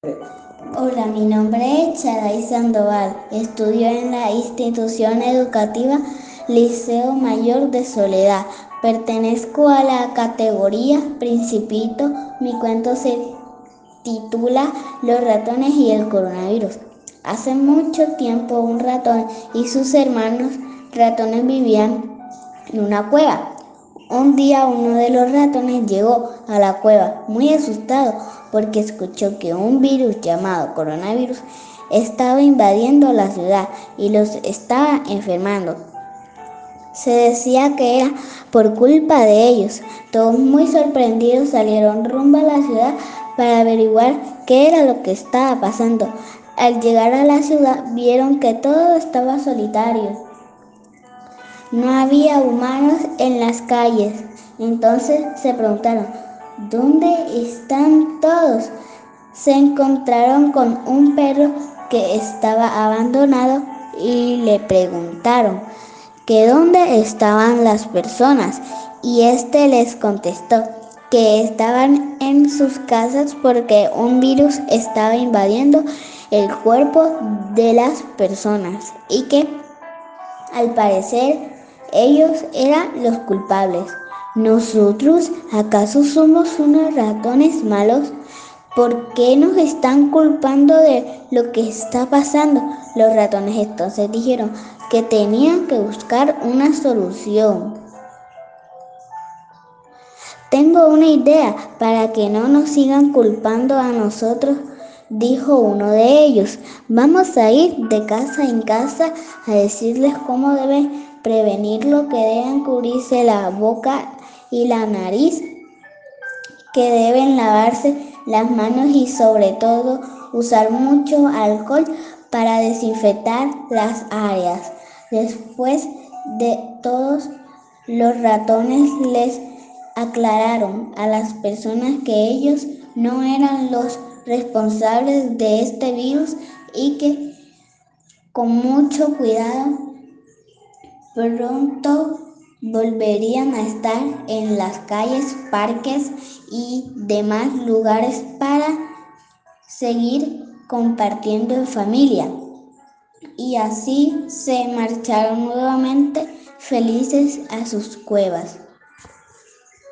Hola, mi nombre es Charay Sandoval. Estudio en la institución educativa Liceo Mayor de Soledad. Pertenezco a la categoría Principito. Mi cuento se titula Los ratones y el coronavirus. Hace mucho tiempo un ratón y sus hermanos ratones vivían en una cueva. Un día uno de los ratones llegó a la cueva muy asustado porque escuchó que un virus llamado coronavirus estaba invadiendo la ciudad y los estaba enfermando. Se decía que era por culpa de ellos. Todos muy sorprendidos salieron rumbo a la ciudad para averiguar qué era lo que estaba pasando. Al llegar a la ciudad vieron que todo estaba solitario no había humanos en las calles. Entonces se preguntaron, ¿dónde están todos? Se encontraron con un perro que estaba abandonado y le preguntaron que dónde estaban las personas y este les contestó que estaban en sus casas porque un virus estaba invadiendo el cuerpo de las personas y que al parecer ellos eran los culpables. ¿Nosotros acaso somos unos ratones malos? ¿Por qué nos están culpando de lo que está pasando? Los ratones entonces dijeron que tenían que buscar una solución. Tengo una idea para que no nos sigan culpando a nosotros, dijo uno de ellos. Vamos a ir de casa en casa a decirles cómo deben prevenir lo que deben cubrirse la boca y la nariz, que deben lavarse las manos y sobre todo usar mucho alcohol para desinfectar las áreas. Después de todos los ratones les aclararon a las personas que ellos no eran los responsables de este virus y que con mucho cuidado Pronto volverían a estar en las calles, parques y demás lugares para seguir compartiendo en familia. Y así se marcharon nuevamente felices a sus cuevas.